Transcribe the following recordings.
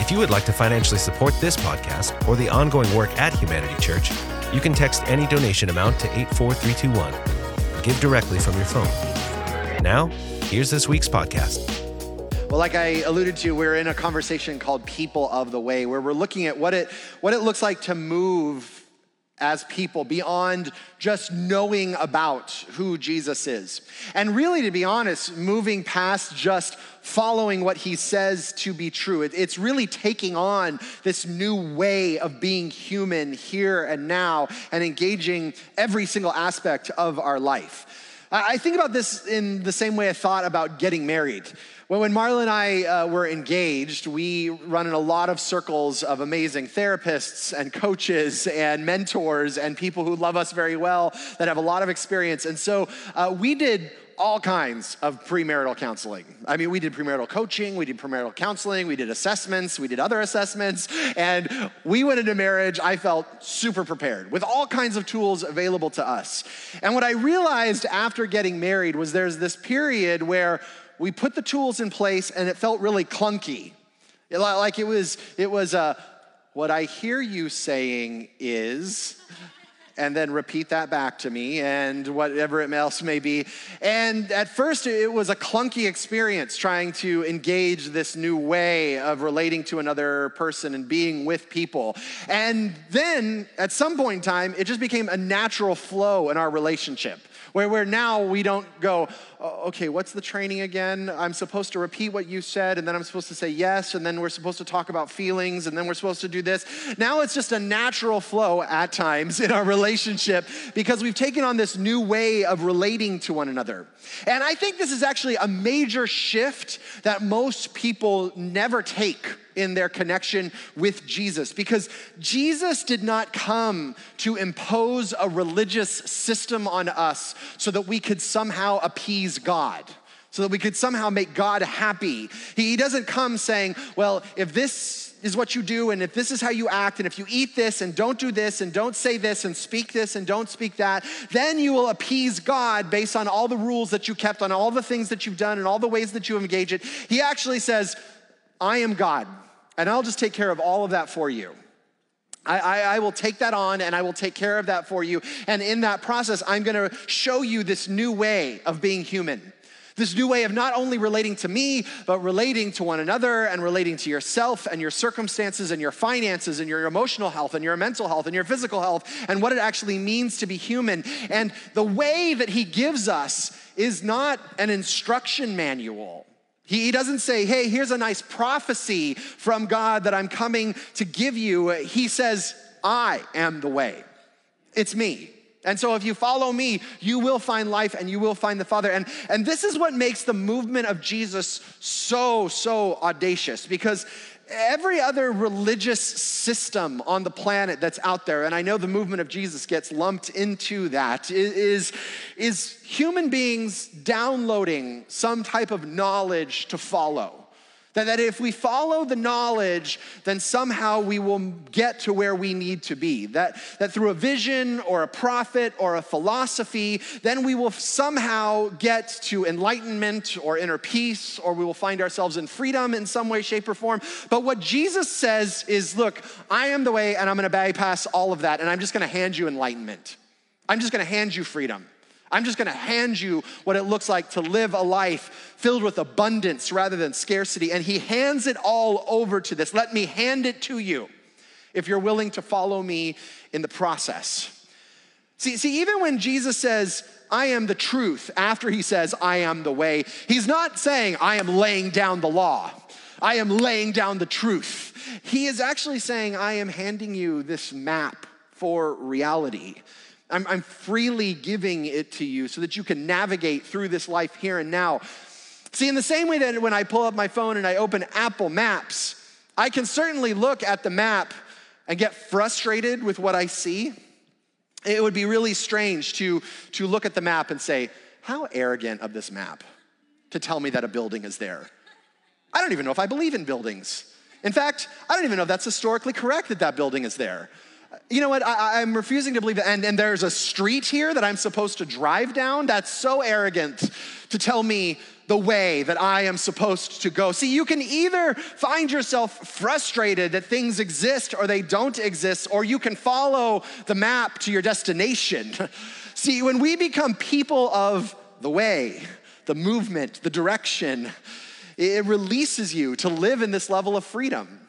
If you would like to financially support this podcast or the ongoing work at Humanity Church, you can text any donation amount to 84321. Give directly from your phone. Now, here's this week's podcast. Well, like I alluded to, we're in a conversation called People of the Way, where we're looking at what it, what it looks like to move as people beyond just knowing about who Jesus is. And really, to be honest, moving past just following what he says to be true. it's really taking on this new way of being human here and now and engaging every single aspect of our life. I think about this in the same way I thought about getting married. Well, when Marla and I uh, were engaged, we run in a lot of circles of amazing therapists and coaches and mentors and people who love us very well that have a lot of experience. And so uh, we did all kinds of premarital counseling. I mean, we did premarital coaching, we did premarital counseling, we did assessments, we did other assessments, and we went into marriage, I felt super prepared with all kinds of tools available to us. And what I realized after getting married was there's this period where we put the tools in place and it felt really clunky. Like it was, it was a, uh, what I hear you saying is, and then repeat that back to me and whatever it else may be. And at first, it was a clunky experience trying to engage this new way of relating to another person and being with people. And then at some point in time, it just became a natural flow in our relationship. Where, where now we don't go, Oh, okay, what's the training again? I'm supposed to repeat what you said, and then I'm supposed to say yes, and then we're supposed to talk about feelings, and then we're supposed to do this. Now it's just a natural flow at times in our relationship because we've taken on this new way of relating to one another. And I think this is actually a major shift that most people never take in their connection with Jesus because Jesus did not come to impose a religious system on us so that we could somehow appease God so that we could somehow make God happy. He doesn't come saying, well, if this is what you do, and if this is how you act, and if you eat this, and don't do this, and don't say this, and speak this, and don't speak that, then you will appease God based on all the rules that you kept, on all the things that you've done, and all the ways that you engage it. He actually says, I am God and I'll just take care of all of that for you. I, I, I, will take that on and I will take care of that for you. And in that process, I'm gonna show you this new way of being human. This new way of not only relating to me, but relating to one another and relating to yourself and your circumstances and your finances and your emotional health and your mental health and your physical health and what it actually means to be human. And the way that he gives us is not an instruction manual. He doesn't say, hey, here's a nice prophecy from God that I'm coming to give you. He says, I am the way. It's me. And so if you follow me, you will find life and you will find the Father. And, and this is what makes the movement of Jesus so, so audacious because every other religious system on the planet that's out there, and I know the movement of Jesus gets lumped into that, is, is human beings downloading some type of knowledge to follow. That, if we follow the knowledge, then somehow we will get to where we need to be. That, that through a vision or a prophet or a philosophy, then we will somehow get to enlightenment or inner peace, or we will find ourselves in freedom in some way, shape, or form. But what Jesus says is look, I am the way, and I'm gonna bypass all of that, and I'm just gonna hand you enlightenment. I'm just gonna hand you freedom. I'm just gonna hand you what it looks like to live a life filled with abundance rather than scarcity. And he hands it all over to this. Let me hand it to you if you're willing to follow me in the process. See, see, even when Jesus says, I am the truth, after he says, I am the way, he's not saying, I am laying down the law. I am laying down the truth. He is actually saying, I am handing you this map for reality. I'm, I'm freely giving it to you so that you can navigate through this life here and now. See, in the same way that when I pull up my phone and I open Apple Maps, I can certainly look at the map and get frustrated with what I see. It would be really strange to, to look at the map and say, How arrogant of this map to tell me that a building is there. I don't even know if I believe in buildings. In fact, I don't even know if that's historically correct that that building is there. You know what? I, am refusing to believe that. And, and there's a street here that I'm supposed to drive down. That's so arrogant to tell me the way that I am supposed to go. See, you can either find yourself frustrated that things exist or they don't exist, or you can follow the map to your destination. See, when we become people of the way, the movement, the direction, it releases you to live in this level of freedom.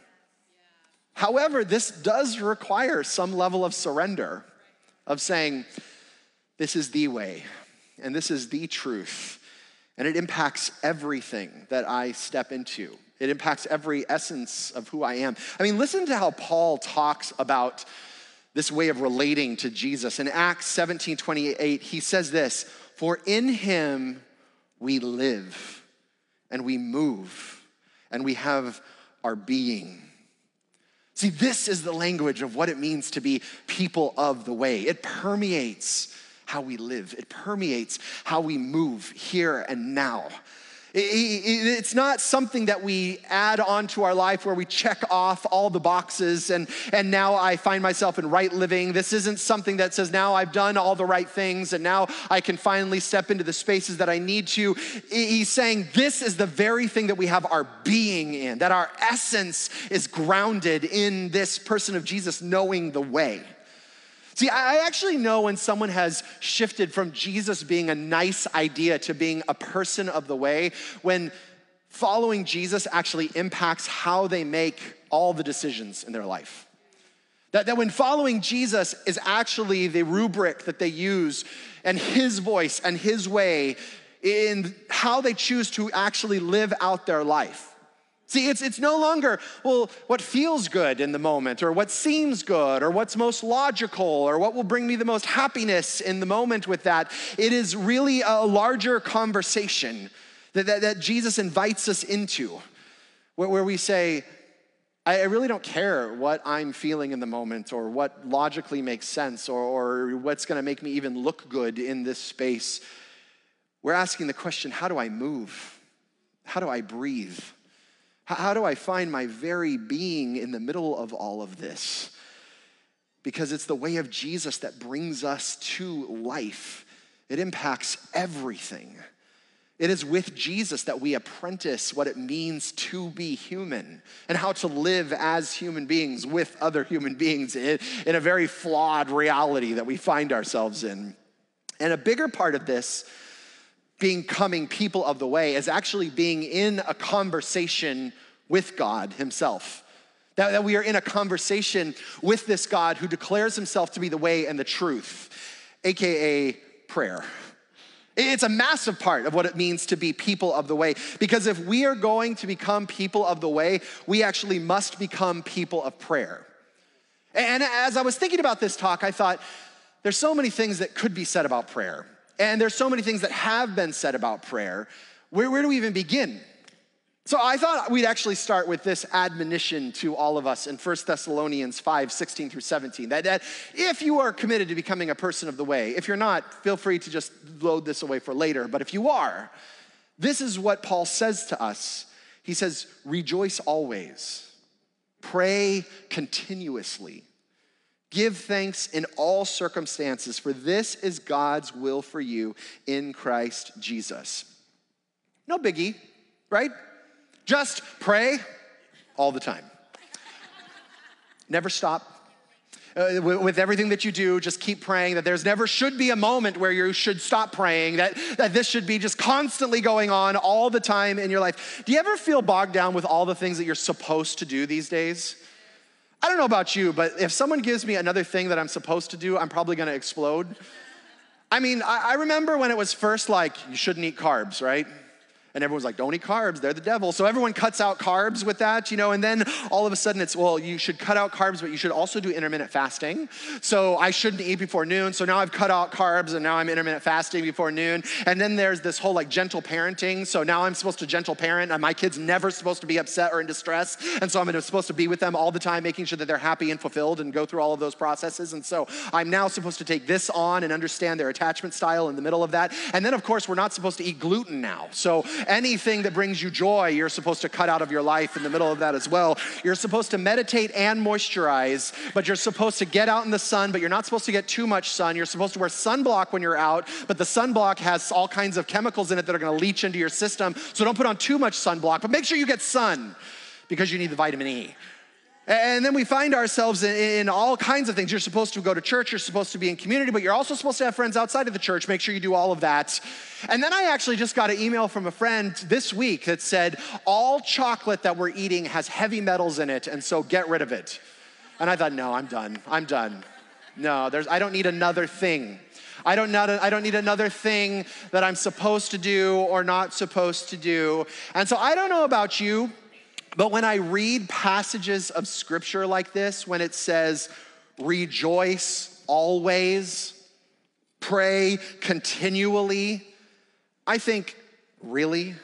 However, this does require some level of surrender, of saying, This is the way, and this is the truth. And it impacts everything that I step into. It impacts every essence of who I am. I mean, listen to how Paul talks about this way of relating to Jesus. In Acts 17 28, he says this For in him we live and we move and we have our being. See, this is the language of what it means to be people of the way. It permeates how we live, it permeates how we move here and now. It's not something that we add on to our life where we check off all the boxes and, and now I find myself in right living. This isn't something that says now I've done all the right things and now I can finally step into the spaces that I need to. He's saying this is the very thing that we have our being in, that our essence is grounded in this person of Jesus knowing the way. See, I actually know when someone has shifted from Jesus being a nice idea to being a person of the way, when following Jesus actually impacts how they make all the decisions in their life. That, that when following Jesus is actually the rubric that they use and his voice and his way in how they choose to actually live out their life. See, it's, it's no longer, well, what feels good in the moment, or what seems good, or what's most logical, or what will bring me the most happiness in the moment with that. It is really a larger conversation that, that, that Jesus invites us into, where, where we say, I really don't care what I'm feeling in the moment or what logically makes sense or, or what's going to make me even look good in this space. We're asking the question how do I move? How do I breathe? How do I find my very being in the middle of all of this? Because it's the way of Jesus that brings us to life. It impacts everything. It is with Jesus that we apprentice what it means to be human and how to live as human beings with other human beings in, a very flawed reality that we find ourselves in. And a bigger part of this becoming people of the way is actually being in a conversation with God Himself. That, that we are in a conversation with this God who declares Himself to be the way and the truth, AKA prayer. It's a massive part of what it means to be people of the way. Because if we are going to become people of the way, we actually must become people of prayer. And as I was thinking about this talk, I thought, there's so many things that could be said about prayer. And there's so many things that have been said about prayer. Where, where do we even begin? So I thought we'd actually start with this admonition to all of us in 1 Thessalonians 5, 16 through 17. That, that if you are committed to becoming a person of the way, if you're not, feel free to just load this away for later. But if you are, this is what Paul says to us. He says, rejoice always, pray continuously. Give thanks in all circumstances, for this is God's will for you in Christ Jesus. No biggie, right? Just pray all the time. Never stop. Uh, with everything that you do, just keep praying that there's never should be a moment where you should stop praying, that, that this should be just constantly going on all the time in your life. Do you ever feel bogged down with all the things that you're supposed to do these days? I don't know about you, but if someone gives me another thing that I'm supposed to do, I'm probably gonna explode. I mean, I, I remember when it was first like, you shouldn't eat carbs, right? And everyone's like, don't eat carbs, they're the devil. So everyone cuts out carbs with that, you know, and then all of a sudden it's, well, you should cut out carbs, but you should also do intermittent fasting. So I shouldn't eat before noon. So now I've cut out carbs and now I'm intermittent fasting before noon. And then there's this whole like gentle parenting. So now I'm supposed to gentle parent and my kid's never supposed to be upset or in distress. And so I'm supposed to be with them all the time, making sure that they're happy and fulfilled and go through all of those processes. And so I'm now supposed to take this on and understand their attachment style in the middle of that. And then, of course, we're not supposed to eat gluten now. So anything that brings you joy, you're supposed to cut out of your life in the middle of that as well. You're supposed to meditate and moisturize, but you're supposed to get out in the sun, but you're not supposed to get too much sun. You're supposed to wear sunblock when you're out, but the sunblock has all kinds of chemicals in it that are going to leach into your system. So don't put on too much sunblock, but make sure you get sun because you need the vitamin E. And then we find ourselves in, all kinds of things. You're supposed to go to church, you're supposed to be in community, but you're also supposed to have friends outside of the church. Make sure you do all of that. And then I actually just got an email from a friend this week that said, All chocolate that we're eating has heavy metals in it, and so get rid of it. And I thought, No, I'm done. I'm done. No, there's, I don't need another thing. I don't, not, I don't need another thing that I'm supposed to do or not supposed to do. And so I don't know about you, but when I read passages of scripture like this, when it says, rejoice always, pray continually, I think, really?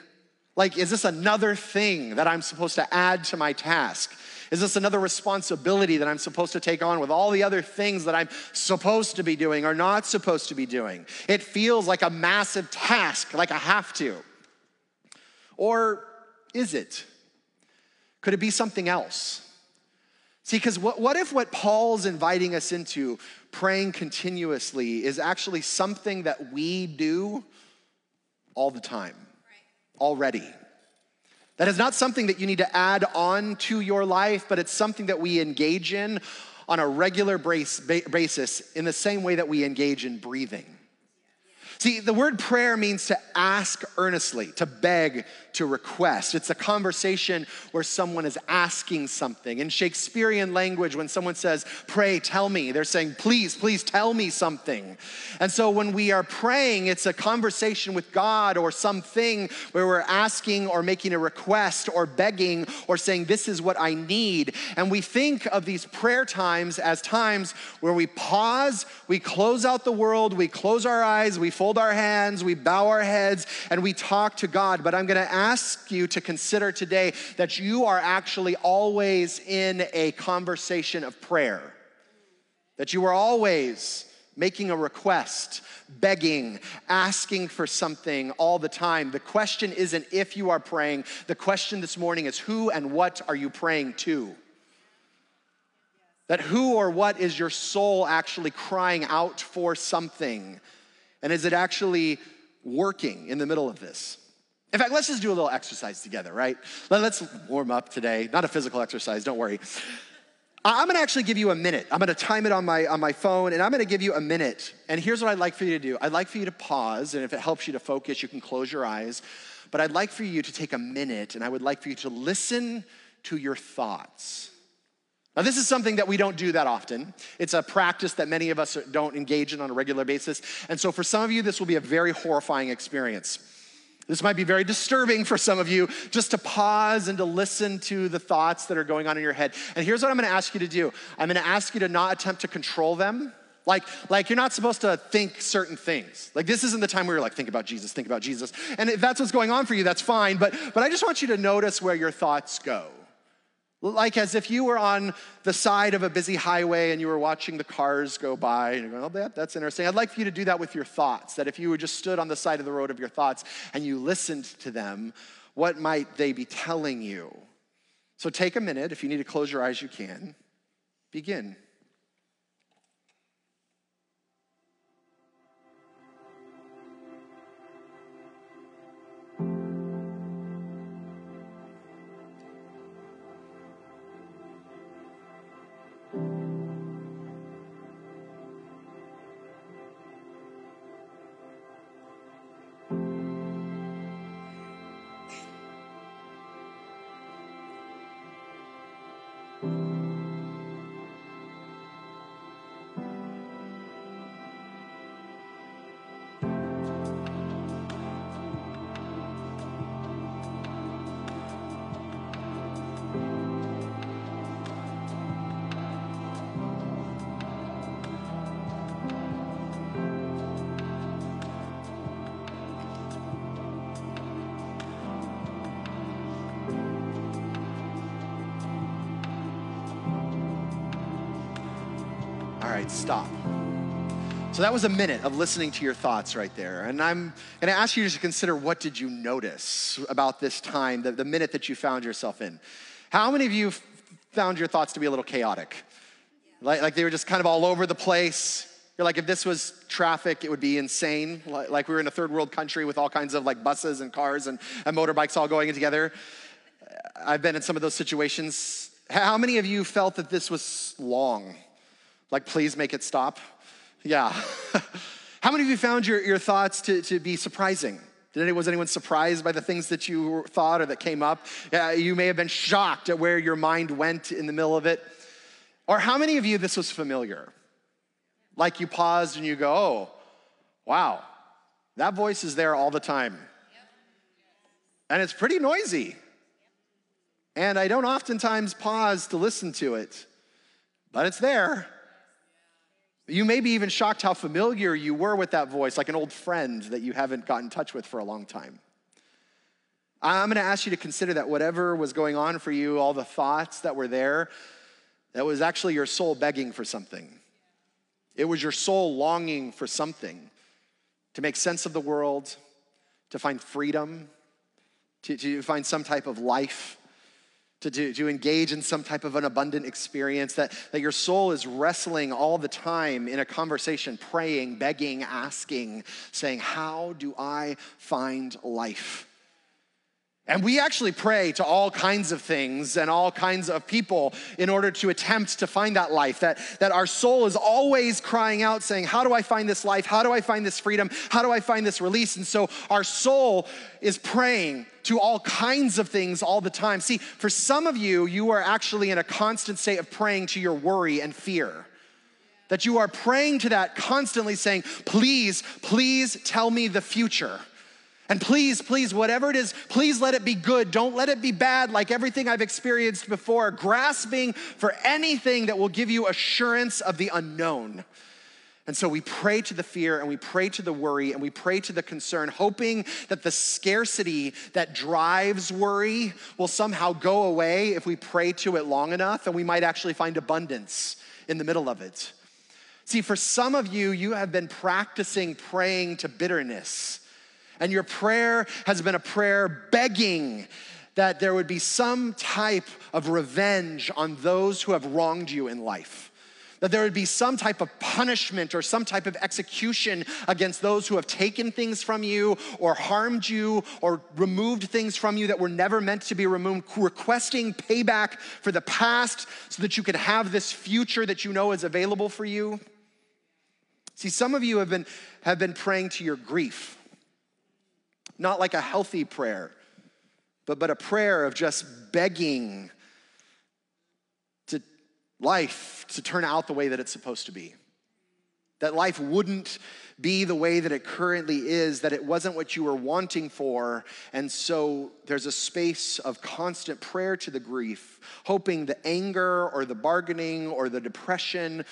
Like, is this another thing that I'm supposed to add to my task? Is this another responsibility that I'm supposed to take on with all the other things that I'm supposed to be doing or not supposed to be doing? It feels like a massive task, like I have to. Or is it? Could it be something else? See, because what, what if what Paul's inviting us into, praying continuously, is actually something that we do all the time, already? That is not something that you need to add on to your life, but it's something that we engage in on a regular basis in the same way that we engage in breathing. See, the word prayer means to ask earnestly, to beg, to request. It's a conversation where someone is asking something. In Shakespearean language, when someone says, Pray, tell me, they're saying, Please, please tell me something. And so when we are praying, it's a conversation with God or something where we're asking or making a request or begging or saying, This is what I need. And we think of these prayer times as times where we pause, we close out the world, we close our eyes, we fold fold our hands, we bow our heads, and we talk to God. But I'm going to ask you to consider today that you are actually always in a conversation of prayer, that you are always making a request, begging, asking for something all the time. The question isn't if you are praying, the question this morning is who and what are you praying to? That who or what is your soul actually crying out for something? And is it actually working in the middle of this? In fact, let's just do a little exercise together, right? Let's warm up today. Not a physical exercise, don't worry. I'm gonna actually give you a minute. I'm gonna time it on my, on my phone, and I'm gonna give you a minute. And here's what I'd like for you to do I'd like for you to pause, and if it helps you to focus, you can close your eyes. But I'd like for you to take a minute, and I would like for you to listen to your thoughts. Now, this is something that we don't do that often. It's a practice that many of us don't engage in on a regular basis. And so, for some of you, this will be a very horrifying experience. This might be very disturbing for some of you just to pause and to listen to the thoughts that are going on in your head. And here's what I'm gonna ask you to do I'm gonna ask you to not attempt to control them. Like, like you're not supposed to think certain things. Like this isn't the time where you're like, think about Jesus, think about Jesus. And if that's what's going on for you, that's fine. But but I just want you to notice where your thoughts go. Like as if you were on the side of a busy highway and you were watching the cars go by and you're going, oh, that, that's interesting. I'd like for you to do that with your thoughts, that if you were just stood on the side of the road of your thoughts and you listened to them, what might they be telling you? So take a minute. If you need to close your eyes, you can. Begin. Stop. So that was a minute of listening to your thoughts right there. And I'm going to ask you to consider what did you notice about this time, the, the minute that you found yourself in. How many of you found your thoughts to be a little chaotic? Like, like they were just kind of all over the place. You're like, if this was traffic, it would be insane. Like, like we were in a third world country with all kinds of like buses and cars and, and motorbikes all going together. I've been in some of those situations. How many of you felt that this was long? Like, please make it stop? Yeah. How many of you found your, your thoughts to, to be surprising? Did anyone, was anyone surprised by the things that you thought or that came up? Uh, you may have been shocked at where your mind went in the middle of it. Or how many of you this was familiar? Like you paused and you go, oh, wow, that voice is there all the time. And it's pretty noisy. And I don't oftentimes pause to listen to it, but it's there. You may be even shocked how familiar you were with that voice, like an old friend that you haven't gotten in touch with for a long time. I'm gonna ask you to consider that whatever was going on for you, all the thoughts that were there, that was actually your soul begging for something. It was your soul longing for something to make sense of the world, to find freedom, to, to find some type of life to, to, to engage in some type of an abundant experience, that, that your soul is wrestling all the time in a conversation, praying, begging, asking, saying, How do I find life? And we actually pray to all kinds of things and all kinds of people in order to attempt to find that life. That, that our soul is always crying out, saying, How do I find this life? How do I find this freedom? How do I find this release? And so our soul is praying to all kinds of things all the time. See, for some of you, you are actually in a constant state of praying to your worry and fear. That you are praying to that constantly saying, Please, please tell me the future. And please, please, whatever it is, please let it be good. Don't let it be bad like everything I've experienced before. Grasping for anything that will give you assurance of the unknown. And so we pray to the fear and we pray to the worry and we pray to the concern, hoping that the scarcity that drives worry will somehow go away if we pray to it long enough and we might actually find abundance in the middle of it. See, for some of you, you have been practicing praying to bitterness and your prayer has been a prayer begging that there would be some type of revenge on those who have wronged you in life. That there would be some type of punishment or some type of execution against those who have taken things from you or harmed you or removed things from you that were never meant to be removed, requesting payback for the past so that you could have this future that you know is available for you. See, some of you have been, have been praying to your grief not like a healthy prayer, but, but a prayer of just begging life to turn out the way that it's supposed to be. That life wouldn't be the way that it currently is, that it wasn't what you were wanting for. And so there's a space of constant prayer to the grief, hoping the anger or the bargaining or the depression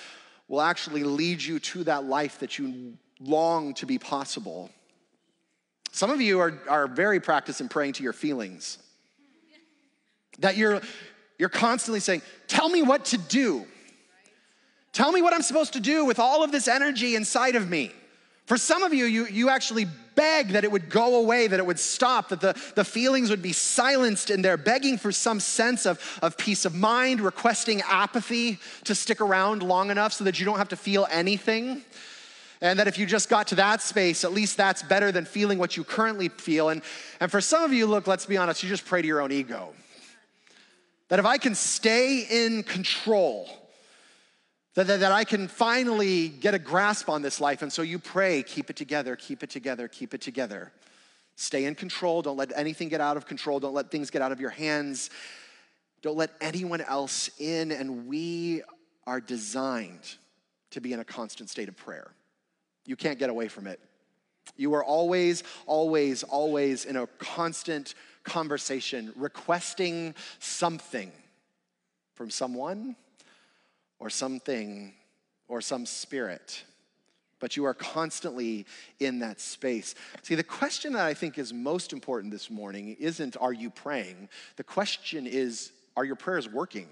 will actually lead you to that life that you long to be possible. Some of you are, are very practiced in praying to your feelings. That you're, you're constantly saying, Tell me what to do. Tell me what I'm supposed to do with all of this energy inside of me. For some of you, you, you actually beg that it would go away, that it would stop, that the, the feelings would be silenced, and they're begging for some sense of, of peace of mind, requesting apathy to stick around long enough so that you don't have to feel anything. And that if you just got to that space, at least that's better than feeling what you currently feel. And, and for some of you, look, let's be honest, you just pray to your own ego. That if I can stay in control, that, that, that, I can finally get a grasp on this life. And so you pray, keep it together, keep it together, keep it together. Stay in control. Don't let anything get out of control. Don't let things get out of your hands. Don't let anyone else in. And we are designed to be in a constant state of prayer. You can't get away from it. You are always, always, always in a constant conversation, requesting something from someone or something or some spirit. But you are constantly in that space. See, the question that I think is most important this morning isn't are you praying? The question is are your prayers working?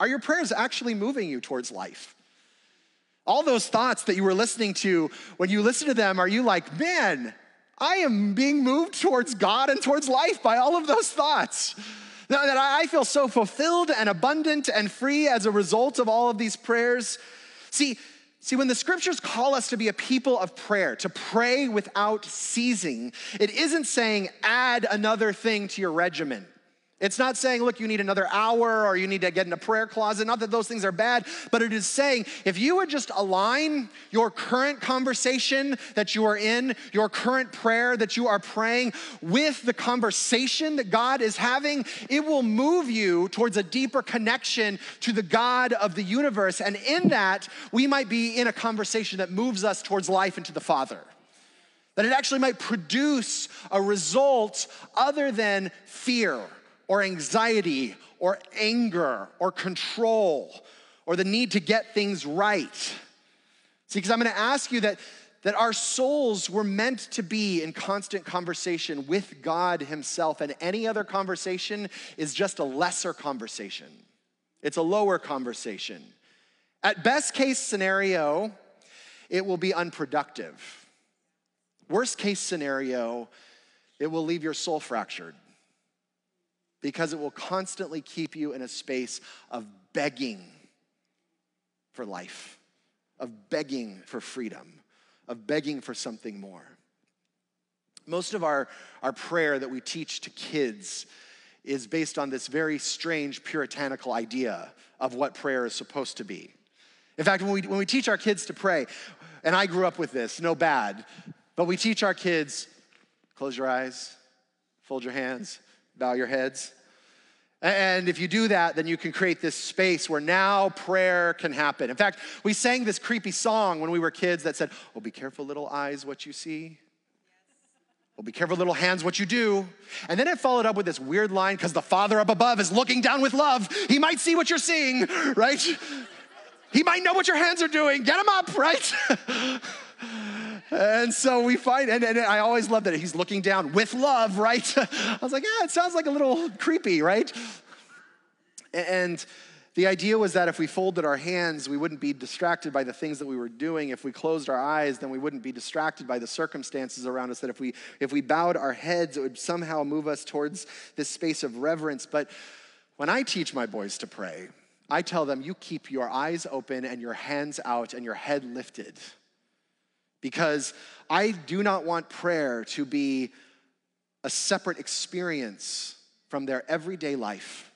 Are your prayers actually moving you towards life? All those thoughts that you were listening to, when you listen to them, are you like, man, I am being moved towards God and towards life by all of those thoughts? That I feel so fulfilled and abundant and free as a result of all of these prayers. See, See, when the scriptures call us to be a people of prayer, to pray without ceasing, it isn't saying add another thing to your regimen. It's not saying, look, you need another hour or you need to get in a prayer closet. Not that those things are bad, but it is saying if you would just align your current conversation that you are in, your current prayer that you are praying with the conversation that God is having, it will move you towards a deeper connection to the God of the universe. And in that, we might be in a conversation that moves us towards life and to the Father that it actually might produce a result other than fear or anxiety or anger or control or the need to get things right. See, because I'm gonna ask you that, that our souls were meant to be in constant conversation with God Himself, and any other conversation is just a lesser conversation. It's a lower conversation. At best case scenario, it will be unproductive. Worst case scenario, it will leave your soul fractured because it will constantly keep you in a space of begging for life, of begging for freedom, of begging for something more. Most of our, our prayer that we teach to kids is based on this very strange puritanical idea of what prayer is supposed to be. In fact, when we, when we teach our kids to pray, and I grew up with this, no bad, but we teach our kids close your eyes, fold your hands, bow your heads. And if you do that, then you can create this space where now prayer can happen. In fact, we sang this creepy song when we were kids that said, Oh, be careful, little eyes, what you see. Well, be careful, little hands, what you do. And then it followed up with this weird line because the Father up above is looking down with love. He might see what you're seeing, right? He might know what your hands are doing. Get him up, right? And so we find, and, and I always love that he's looking down with love, right? I was like, yeah, it sounds like a little creepy, right? And the idea was that if we folded our hands, we wouldn't be distracted by the things that we were doing. If we closed our eyes, then we wouldn't be distracted by the circumstances around us. That if we if we bowed our heads, it would somehow move us towards this space of reverence. But when I teach my boys to pray, I tell them, you keep your eyes open and your hands out and your head lifted because I do not want prayer to be a separate experience from their everyday life.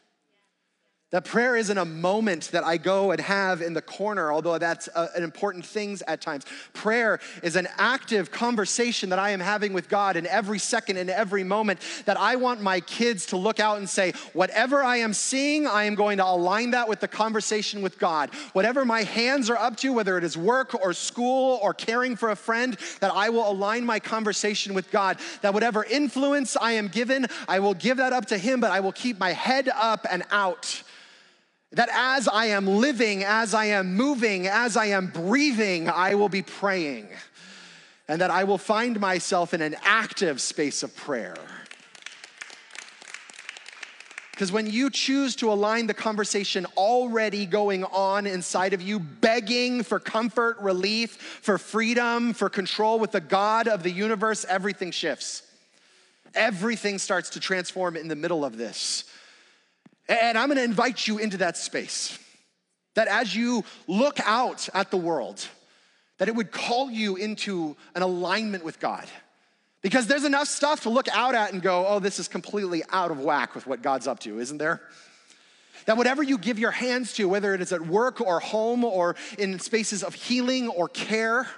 That prayer isn't a moment that I go and have in the corner, although that's a, an important thing at times. Prayer is an active conversation that I am having with God in every second, in every moment, that I want my kids to look out and say, whatever I am seeing, I am going to align that with the conversation with God. Whatever my hands are up to, whether it is work or school or caring for a friend, that I will align my conversation with God. That whatever influence I am given, I will give that up to Him, but I will keep my head up and out that as I am living, as I am moving, as I am breathing, I will be praying. And that I will find myself in an active space of prayer. Because when you choose to align the conversation already going on inside of you, begging for comfort, relief, for freedom, for control with the God of the universe, everything shifts. Everything starts to transform in the middle of this. And I'm gonna invite you into that space. That as you look out at the world, that it would call you into an alignment with God. Because there's enough stuff to look out at and go, oh, this is completely out of whack with what God's up to, isn't there? That whatever you give your hands to, whether it is at work or home or in spaces of healing or care,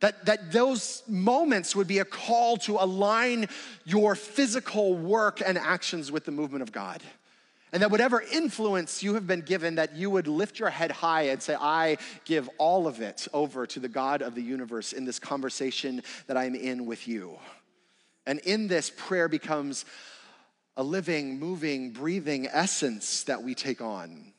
that, that those moments would be a call to align your physical work and actions with the movement of God. And that whatever influence you have been given, that you would lift your head high and say, I give all of it over to the God of the universe in this conversation that I'm in with you. And in this, prayer becomes a living, moving, breathing essence that we take on,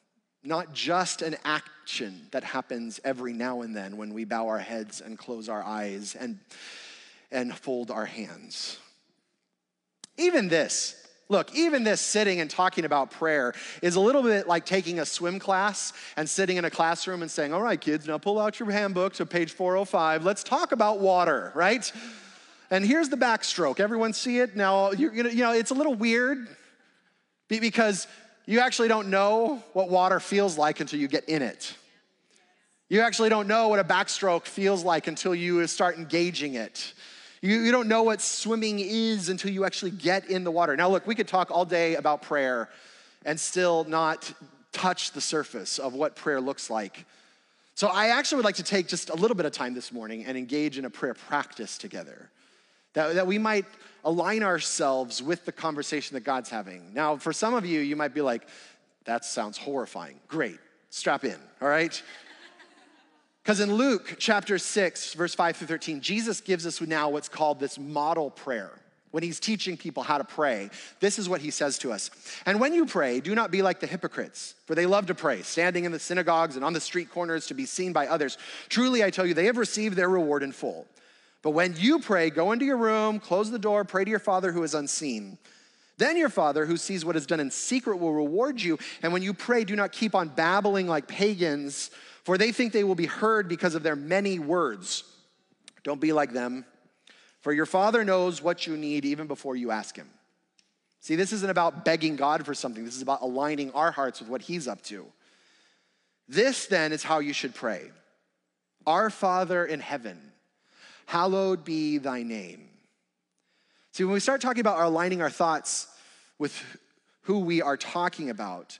not just an action that happens every now and then when we bow our heads and close our eyes and, and fold our hands. Even this, Look, even this sitting and talking about prayer is a little bit like taking a swim class and sitting in a classroom and saying, All right, kids, now pull out your handbook to page 405. Let's talk about water, right? And here's the backstroke. Everyone see it? Now, you're you know, it's a little weird because you actually don't know what water feels like until you get in it. You actually don't know what a backstroke feels like until you start engaging it. You, you don't know what swimming is until you actually get in the water. Now, look, we could talk all day about prayer and still not touch the surface of what prayer looks like. So, I actually would like to take just a little bit of time this morning and engage in a prayer practice together. That, that we might align ourselves with the conversation that God's having. Now, for some of you, you might be like, that sounds horrifying. Great, strap in, all right? Because in Luke chapter 6, verse 5 through 13, Jesus gives us now what's called this model prayer. When he's teaching people how to pray, this is what he says to us. And when you pray, do not be like the hypocrites, for they love to pray, standing in the synagogues and on the street corners to be seen by others. Truly, I tell you, they have received their reward in full. But when you pray, go into your room, close the door, pray to your Father who is unseen. Then your Father, who sees what is done in secret, will reward you. And when you pray, do not keep on babbling like pagans for they think they will be heard because of their many words. Don't be like them, for your Father knows what you need even before you ask Him. See, this isn't about begging God for something, this is about aligning our hearts with what He's up to. This then is how you should pray Our Father in heaven, hallowed be thy name. See, when we start talking about aligning our thoughts with who we are talking about,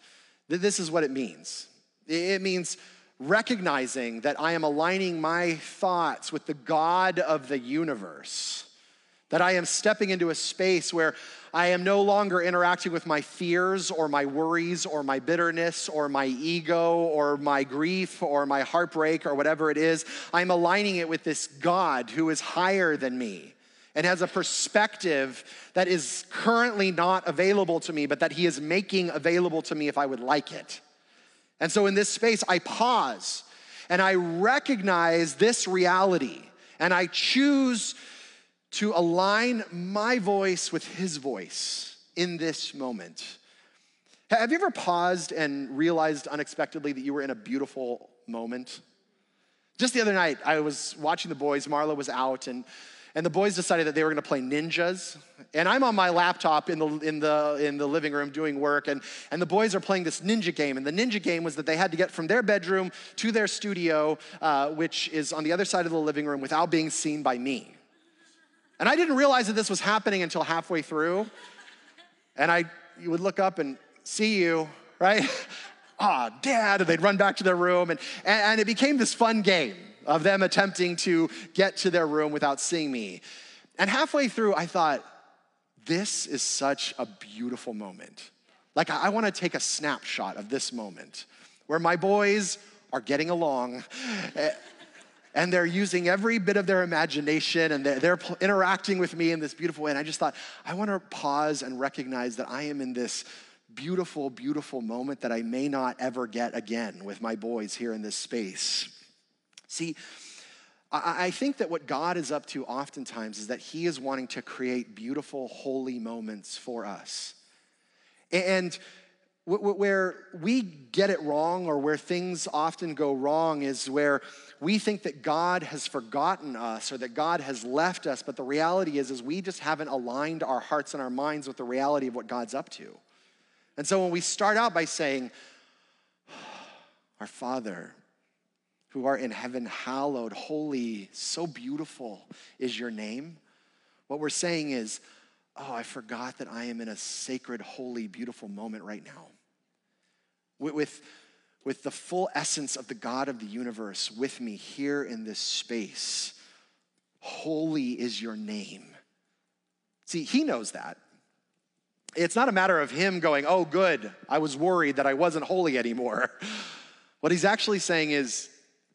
this is what it means. It means recognizing that I am aligning my thoughts with the God of the universe, that I am stepping into a space where I am no longer interacting with my fears or my worries or my bitterness or my ego or my grief or my heartbreak or whatever it is. I'm aligning it with this God who is higher than me and has a perspective that is currently not available to me, but that He is making available to me if I would like it. And so in this space, I pause and I recognize this reality and I choose to align my voice with his voice in this moment. Have you ever paused and realized unexpectedly that you were in a beautiful moment? Just the other night, I was watching the boys. Marla was out, and and the boys decided that they were going to play ninjas. And I'm on my laptop in the, in the, in the living room doing work, and, and the boys are playing this ninja game. And the ninja game was that they had to get from their bedroom to their studio, uh, which is on the other side of the living room, without being seen by me. And I didn't realize that this was happening until halfway through. And I you would look up and see you, right? Ah, oh, dad. And they'd run back to their room. And, and it became this fun game of them attempting to get to their room without seeing me. And halfway through, I thought, this is such a beautiful moment. Like, I want to take a snapshot of this moment where my boys are getting along eh, and they're using every bit of their imagination and they're, they're interacting with me in this beautiful way. And I just thought, I want to pause and recognize that I am in this beautiful, beautiful moment that I may not ever get again with my boys here in this space. See, I think that what God is up to oftentimes is that He is wanting to create beautiful, holy moments for us. And where we get it wrong or where things often go wrong is where we think that God has forgotten us or that God has left us, but the reality is is we just haven't aligned our hearts and our minds with the reality of what God's up to. And so when we start out by saying, Our Father, who are in heaven, hallowed, holy, so beautiful is your name. What we're saying is, oh, I forgot that I am in a sacred, holy, beautiful moment right now. With, with the full essence of the God of the universe with me here in this space. Holy is your name. See, he knows that. It's not a matter of him going, oh, good, I was worried that I wasn't holy anymore. What he's actually saying is,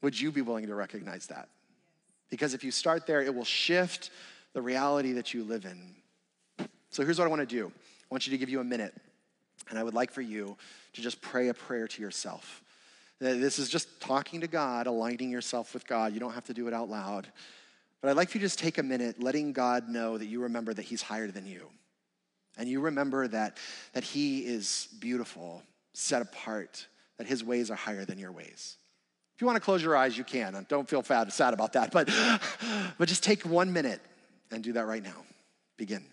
would you be willing to recognize that? Because if you start there, it will shift the reality that you live in. So here's what I want to do I want you to give you a minute, and I would like for you to just pray a prayer to yourself. Uh, this is just talking to God, aligning yourself with God. You don't have to do it out loud. But I'd like for you to just take a minute, letting God know that you remember that He's higher than you. and you remember that, that He is beautiful, set apart, that His ways are higher than your ways. If you want to close your eyes, you can. Don't feel sad about that, but, but just take one minute and do that right now. Begin.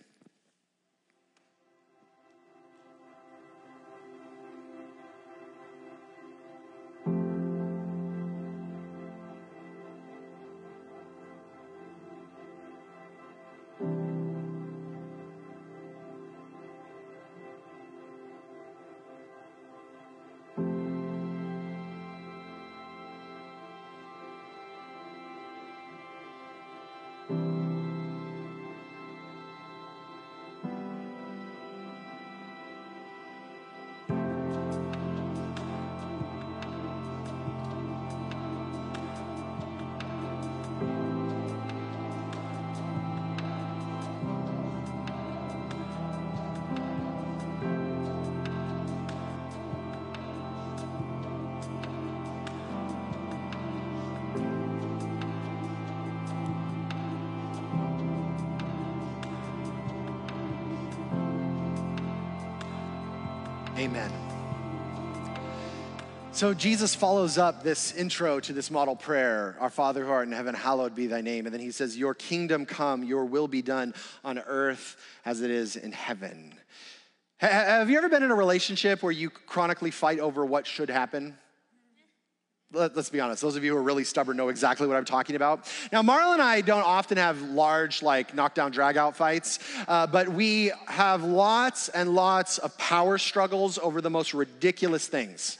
Amen. So Jesus follows up this intro to this model prayer Our Father who art in heaven, hallowed be thy name. And then he says, Your kingdom come, your will be done on earth as it is in heaven. Have you ever been in a relationship where you chronically fight over what should happen? Let, us be honest, those of you who are really stubborn know exactly what I'm talking about. Now, Marla and I don't often have large, like, knockdown, drag out fights, uh, but we have lots and lots of power struggles over the most ridiculous things.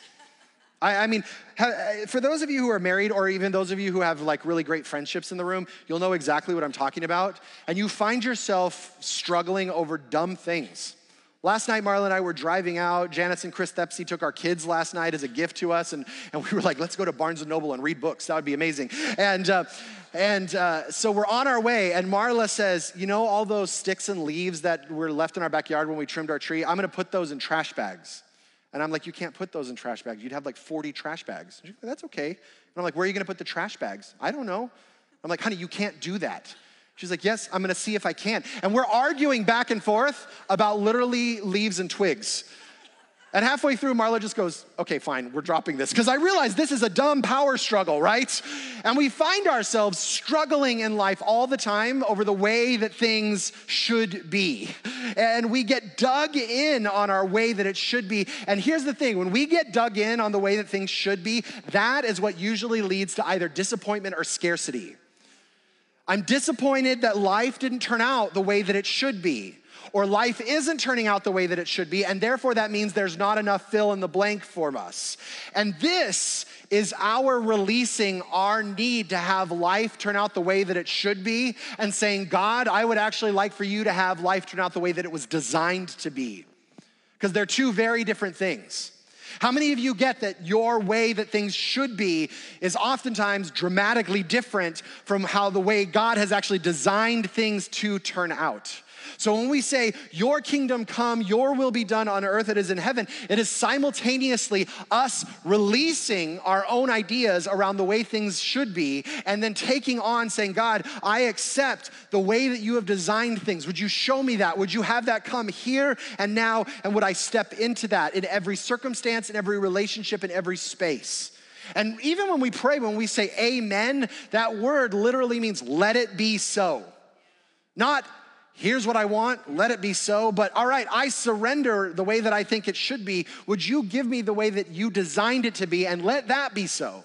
I, I mean, ha, for those of you who are married, or even those of you who have like really great friendships in the room, you'll know exactly what I'm talking about. And you find yourself struggling over dumb things. Last night, Marla and I were driving out. Janice and Chris Thepsy took our kids last night as a gift to us, and, and we were like, let's go to Barnes & Noble and read books. That would be amazing. And, uh, and uh, so we're on our way, and Marla says, you know all those sticks and leaves that were left in our backyard when we trimmed our tree? I'm gonna put those in trash bags. And I'm like, you can't put those in trash bags. You'd have like 40 trash bags. That's okay. And I'm like, where are you gonna put the trash bags? I don't know. I'm like, honey, you can't do that. She's like, Yes, I'm gonna see if I can. And we're arguing back and forth about literally leaves and twigs. And halfway through, Marla just goes, Okay, fine, we're dropping this. Because I realize this is a dumb power struggle, right? And we find ourselves struggling in life all the time over the way that things should be. And we get dug in on our way that it should be. And here's the thing when we get dug in on the way that things should be, that is what usually leads to either disappointment or scarcity. I'm disappointed that life didn't turn out the way that it should be, or life isn't turning out the way that it should be, and therefore that means there's not enough fill in the blank for us. And this is our releasing our need to have life turn out the way that it should be, and saying, God, I would actually like for you to have life turn out the way that it was designed to be. Because they're two very different things. How many of you get that your way that things should be is oftentimes dramatically different from how the way God has actually designed things to turn out? So when we say, Your kingdom come, your will be done on earth as in heaven, it is simultaneously us releasing our own ideas around the way things should be and then taking on saying, God, I accept the way that you have designed things. Would you show me that? Would you have that come here and now? And would I step into that in every circumstance, in every relationship, in every space? And even when we pray, when we say amen, that word literally means let it be so. Not here's what I want, let it be so. But all right, I surrender the way that I think it should be. Would you give me the way that you designed it to be and let that be so?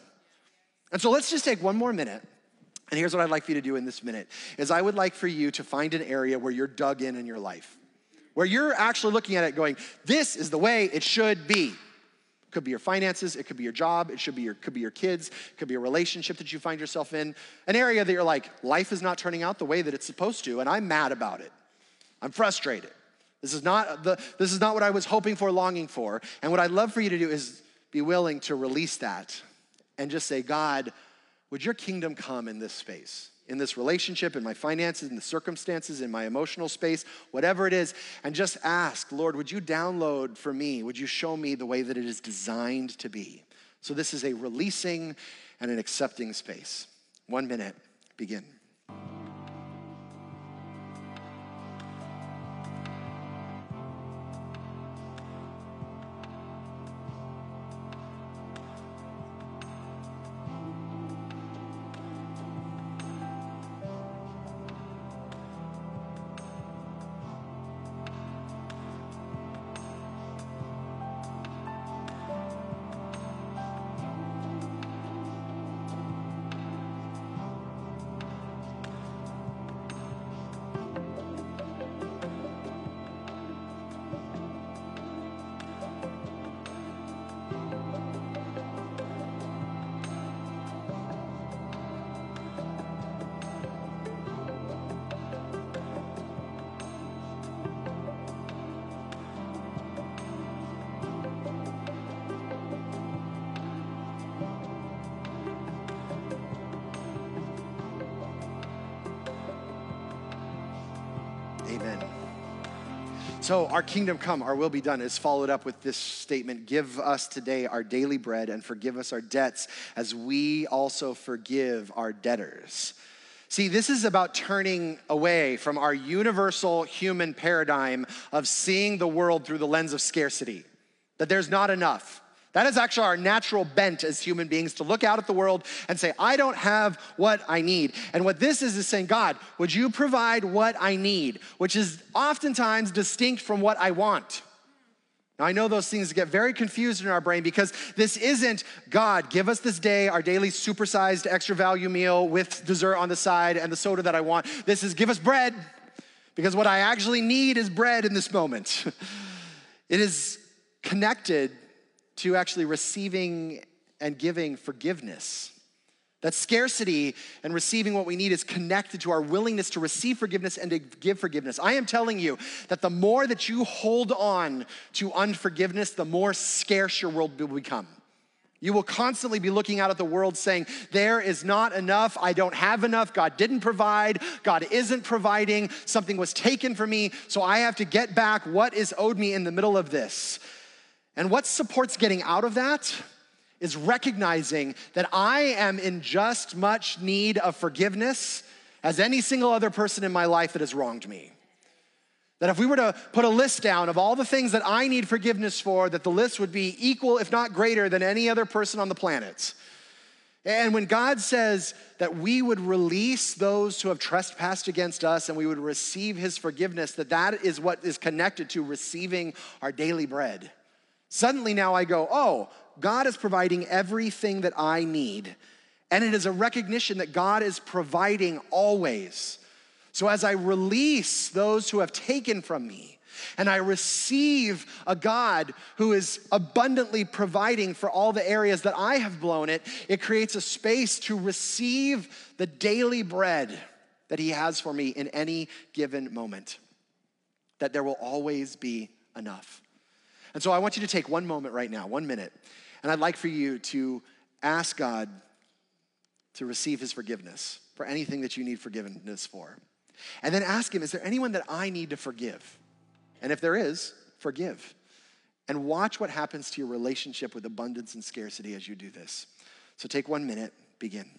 And so let's just take one more minute. And here's what I'd like for you to do in this minute is I would like for you to find an area where you're dug in in your life. Where you're actually looking at it going, this is the way it should be. Could be your finances, it could be your job, it should be your could be your kids, it could be a relationship that you find yourself in, an area that you're like, life is not turning out the way that it's supposed to, and I'm mad about it. I'm frustrated. This is not the this is not what I was hoping for, longing for. And what I'd love for you to do is be willing to release that and just say, God, would your kingdom come in this space? In this relationship, in my finances, in the circumstances, in my emotional space, whatever it is, and just ask, Lord, would you download for me? Would you show me the way that it is designed to be? So, this is a releasing and an accepting space. One minute, begin. So, our kingdom come, our will be done is followed up with this statement Give us today our daily bread and forgive us our debts as we also forgive our debtors. See, this is about turning away from our universal human paradigm of seeing the world through the lens of scarcity, that there's not enough. That is actually our natural bent as human beings to look out at the world and say, I don't have what I need. And what this is is saying, God, would you provide what I need, which is oftentimes distinct from what I want. Now, I know those things get very confused in our brain because this isn't God, give us this day our daily supersized extra value meal with dessert on the side and the soda that I want. This is give us bread because what I actually need is bread in this moment. it is connected to actually receiving and giving forgiveness. That scarcity and receiving what we need is connected to our willingness to receive forgiveness and to give forgiveness. I am telling you that the more that you hold on to unforgiveness, the more scarce your world will become. You will constantly be looking out at the world saying, There is not enough. I don't have enough. God didn't provide. God isn't providing. Something was taken from me. So I have to get back what is owed me in the middle of this. And what supports getting out of that is recognizing that I am in just much need of forgiveness as any single other person in my life that has wronged me. That if we were to put a list down of all the things that I need forgiveness for, that the list would be equal, if not greater, than any other person on the planet. And when God says that we would release those who have trespassed against us and we would receive his forgiveness, that that is what is connected to receiving our daily bread. Suddenly now I go, oh, God is providing everything that I need. And it is a recognition that God is providing always. So as I release those who have taken from me, and I receive a God who is abundantly providing for all the areas that I have blown it, it creates a space to receive the daily bread that He has for me in any given moment. That there will always be enough. And so I want you to take one moment right now, one minute, and I'd like for you to ask God to receive his forgiveness for anything that you need forgiveness for. And then ask him, is there anyone that I need to forgive? And if there is, forgive. And watch what happens to your relationship with abundance and scarcity as you do this. So take one minute, begin.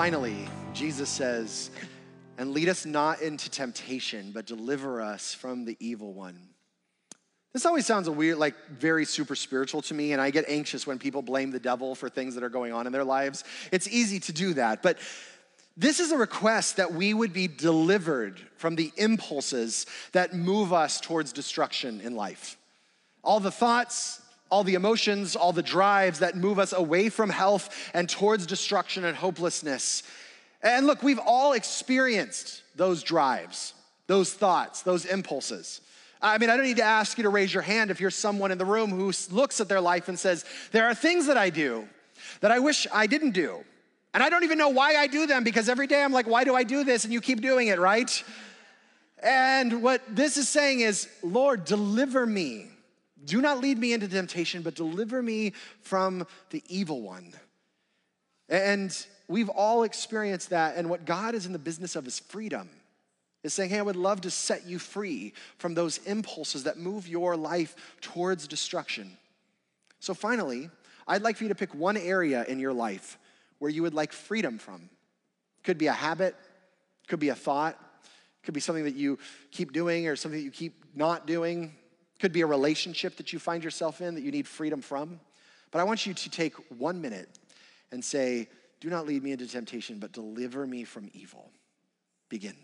Finally, Jesus says, and lead us not into temptation, but deliver us from the evil one. This always sounds a weird, like very super spiritual to me, and I get anxious when people blame the devil for things that are going on in their lives. It's easy to do that, but this is a request that we would be delivered from the impulses that move us towards destruction in life. All the thoughts, all the emotions, all the drives that move us away from health and towards destruction and hopelessness. And look, we've all experienced those drives, those thoughts, those impulses. I mean, I don't need to ask you to raise your hand if you're someone in the room who looks at their life and says, There are things that I do that I wish I didn't do. And I don't even know why I do them because every day I'm like, Why do I do this? And you keep doing it, right? And what this is saying is, Lord, deliver me do not lead me into temptation, but deliver me from the evil one. And we've all experienced that. And what God is in the business of is freedom. Is saying, hey, I would love to set you free from those impulses that move your life towards destruction. So finally, I'd like for you to pick one area in your life where you would like freedom from. Could be a habit, could be a thought, Could be something that you keep doing or something that you keep not doing. Could be a relationship that you find yourself in that you need freedom from. But I want you to take one minute and say, Do not lead me into temptation, but deliver me from evil. Begin.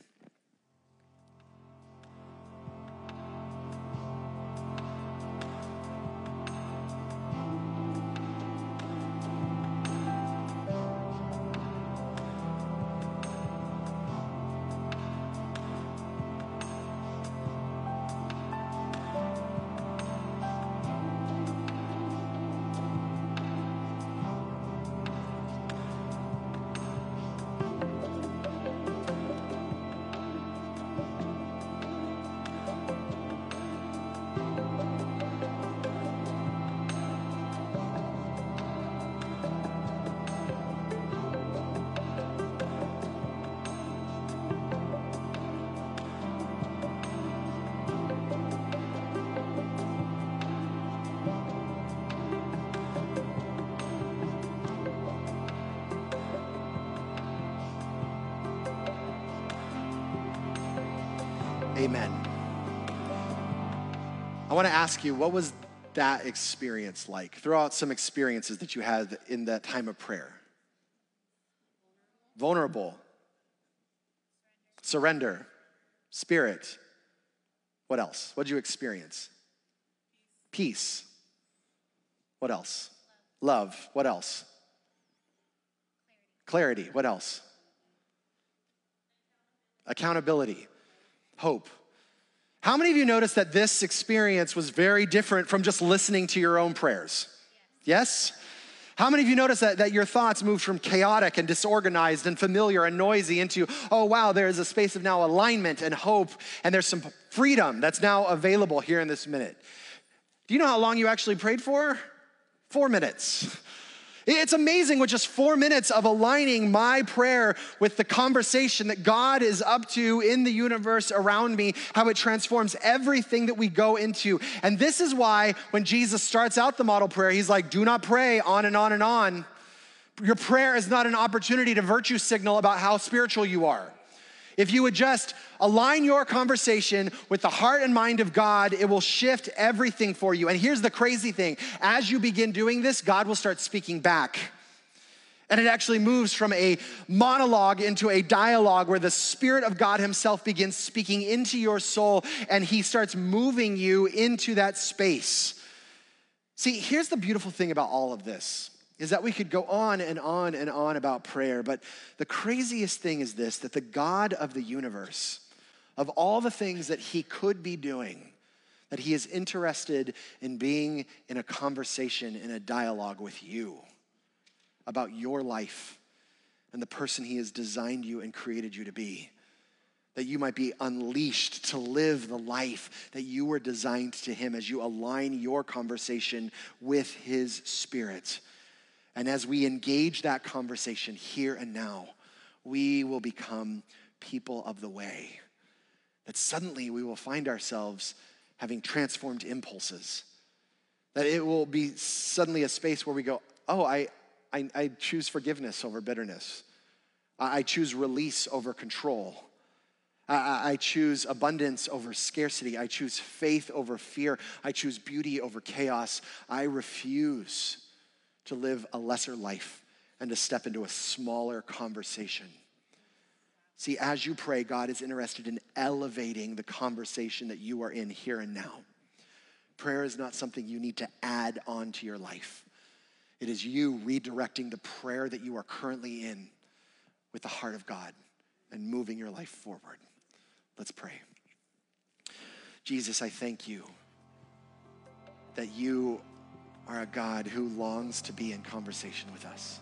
Want to ask you, what was that experience like? Throw out some experiences that you had in that time of prayer. Vulnerable, surrender, spirit. What else? What did you experience? Peace. What else? Love. What else? Clarity. What else? Accountability hope. How many of you noticed that this experience was very different from just listening to your own prayers? Yes? How many of you noticed that, that your thoughts moved from chaotic and disorganized and familiar and noisy into, oh wow, there is a space of now alignment and hope, and there's some freedom that's now available here in this minute? Do you know how long you actually prayed for? Four minutes. It's amazing with just four minutes of aligning my prayer with the conversation that God is up to in the universe around me, how it transforms everything that we go into. And this is why when Jesus starts out the model prayer, he's like, do not pray on and on and on. Your prayer is not an opportunity to virtue signal about how spiritual you are. If you would just align your conversation with the heart and mind of God, it will shift everything for you. And here's the crazy thing as you begin doing this, God will start speaking back. And it actually moves from a monologue into a dialogue where the Spirit of God Himself begins speaking into your soul and He starts moving you into that space. See, here's the beautiful thing about all of this is that we could go on and on and on about prayer. But the craziest thing is this that the God of the universe, of all the things that he could be doing, that he is interested in being in a conversation, in a dialogue with you about your life and the person he has designed you and created you to be. That you might be unleashed to live the life that you were designed to him as you align your conversation with his spirit. And as we engage that conversation here and now, we will become people of the way. That suddenly we will find ourselves having transformed impulses. That it will be suddenly a space where we go, oh, I, I, I choose forgiveness over bitterness. I, choose release over control. I, I choose abundance over scarcity. I choose faith over fear. I choose beauty over chaos. I refuse to live a lesser life and to step into a smaller conversation. See, as you pray, God is interested in elevating the conversation that you are in here and now. Prayer is not something you need to add on to your life. It is you redirecting the prayer that you are currently in with the heart of God and moving your life forward. Let's pray. Jesus, I thank you that you are a God who longs to be in conversation with us.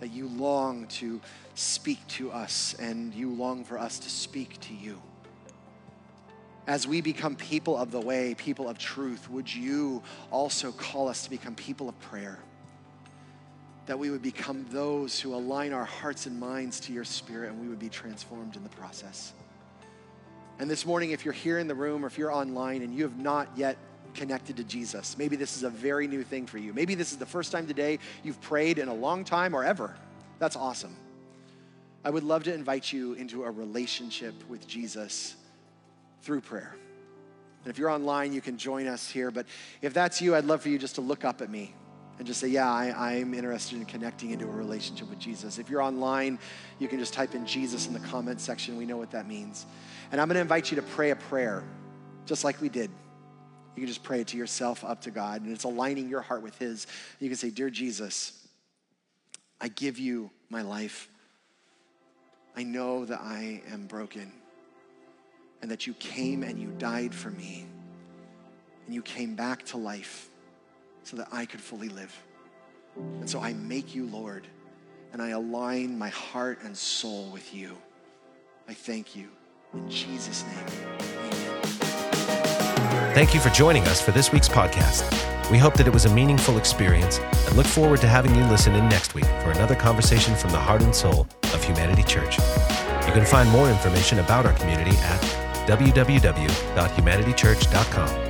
That you long to speak to us and you long for us to speak to you. As we become people of the way, people of truth, would you also call us to become people of prayer? That we would become those who align our hearts and minds to your spirit and we would be transformed in the process. And this morning, if you're here in the room or if you're online and you have not yet connected to Jesus. Maybe this is a very new thing for you. Maybe this is the first time today you've prayed in a long time or ever. That's awesome. I would love to invite you into a relationship with Jesus through prayer. And if you're online, you can join us here. But if that's you, I'd love for you just to look up at me and just say, Yeah, I, am interested in connecting into a relationship with Jesus. If you're online, you can just type in Jesus in the comment section. We know what that means. And I'm going to invite you to pray a prayer, just like we did. You can just pray it to yourself, up to God, and it's aligning your heart with His. You can say, Dear Jesus, I give you my life. I know that I am broken and that you came and you died for me and you came back to life so that I could fully live. And so I make you Lord and I align my heart and soul with you. I thank you. In Jesus' name. Thank you for joining us for this week's podcast. We hope that it was a meaningful experience and look forward to having you listen in next week for another conversation from the heart and soul of Humanity Church. You can find more information about our community at www.humanitychurch.com.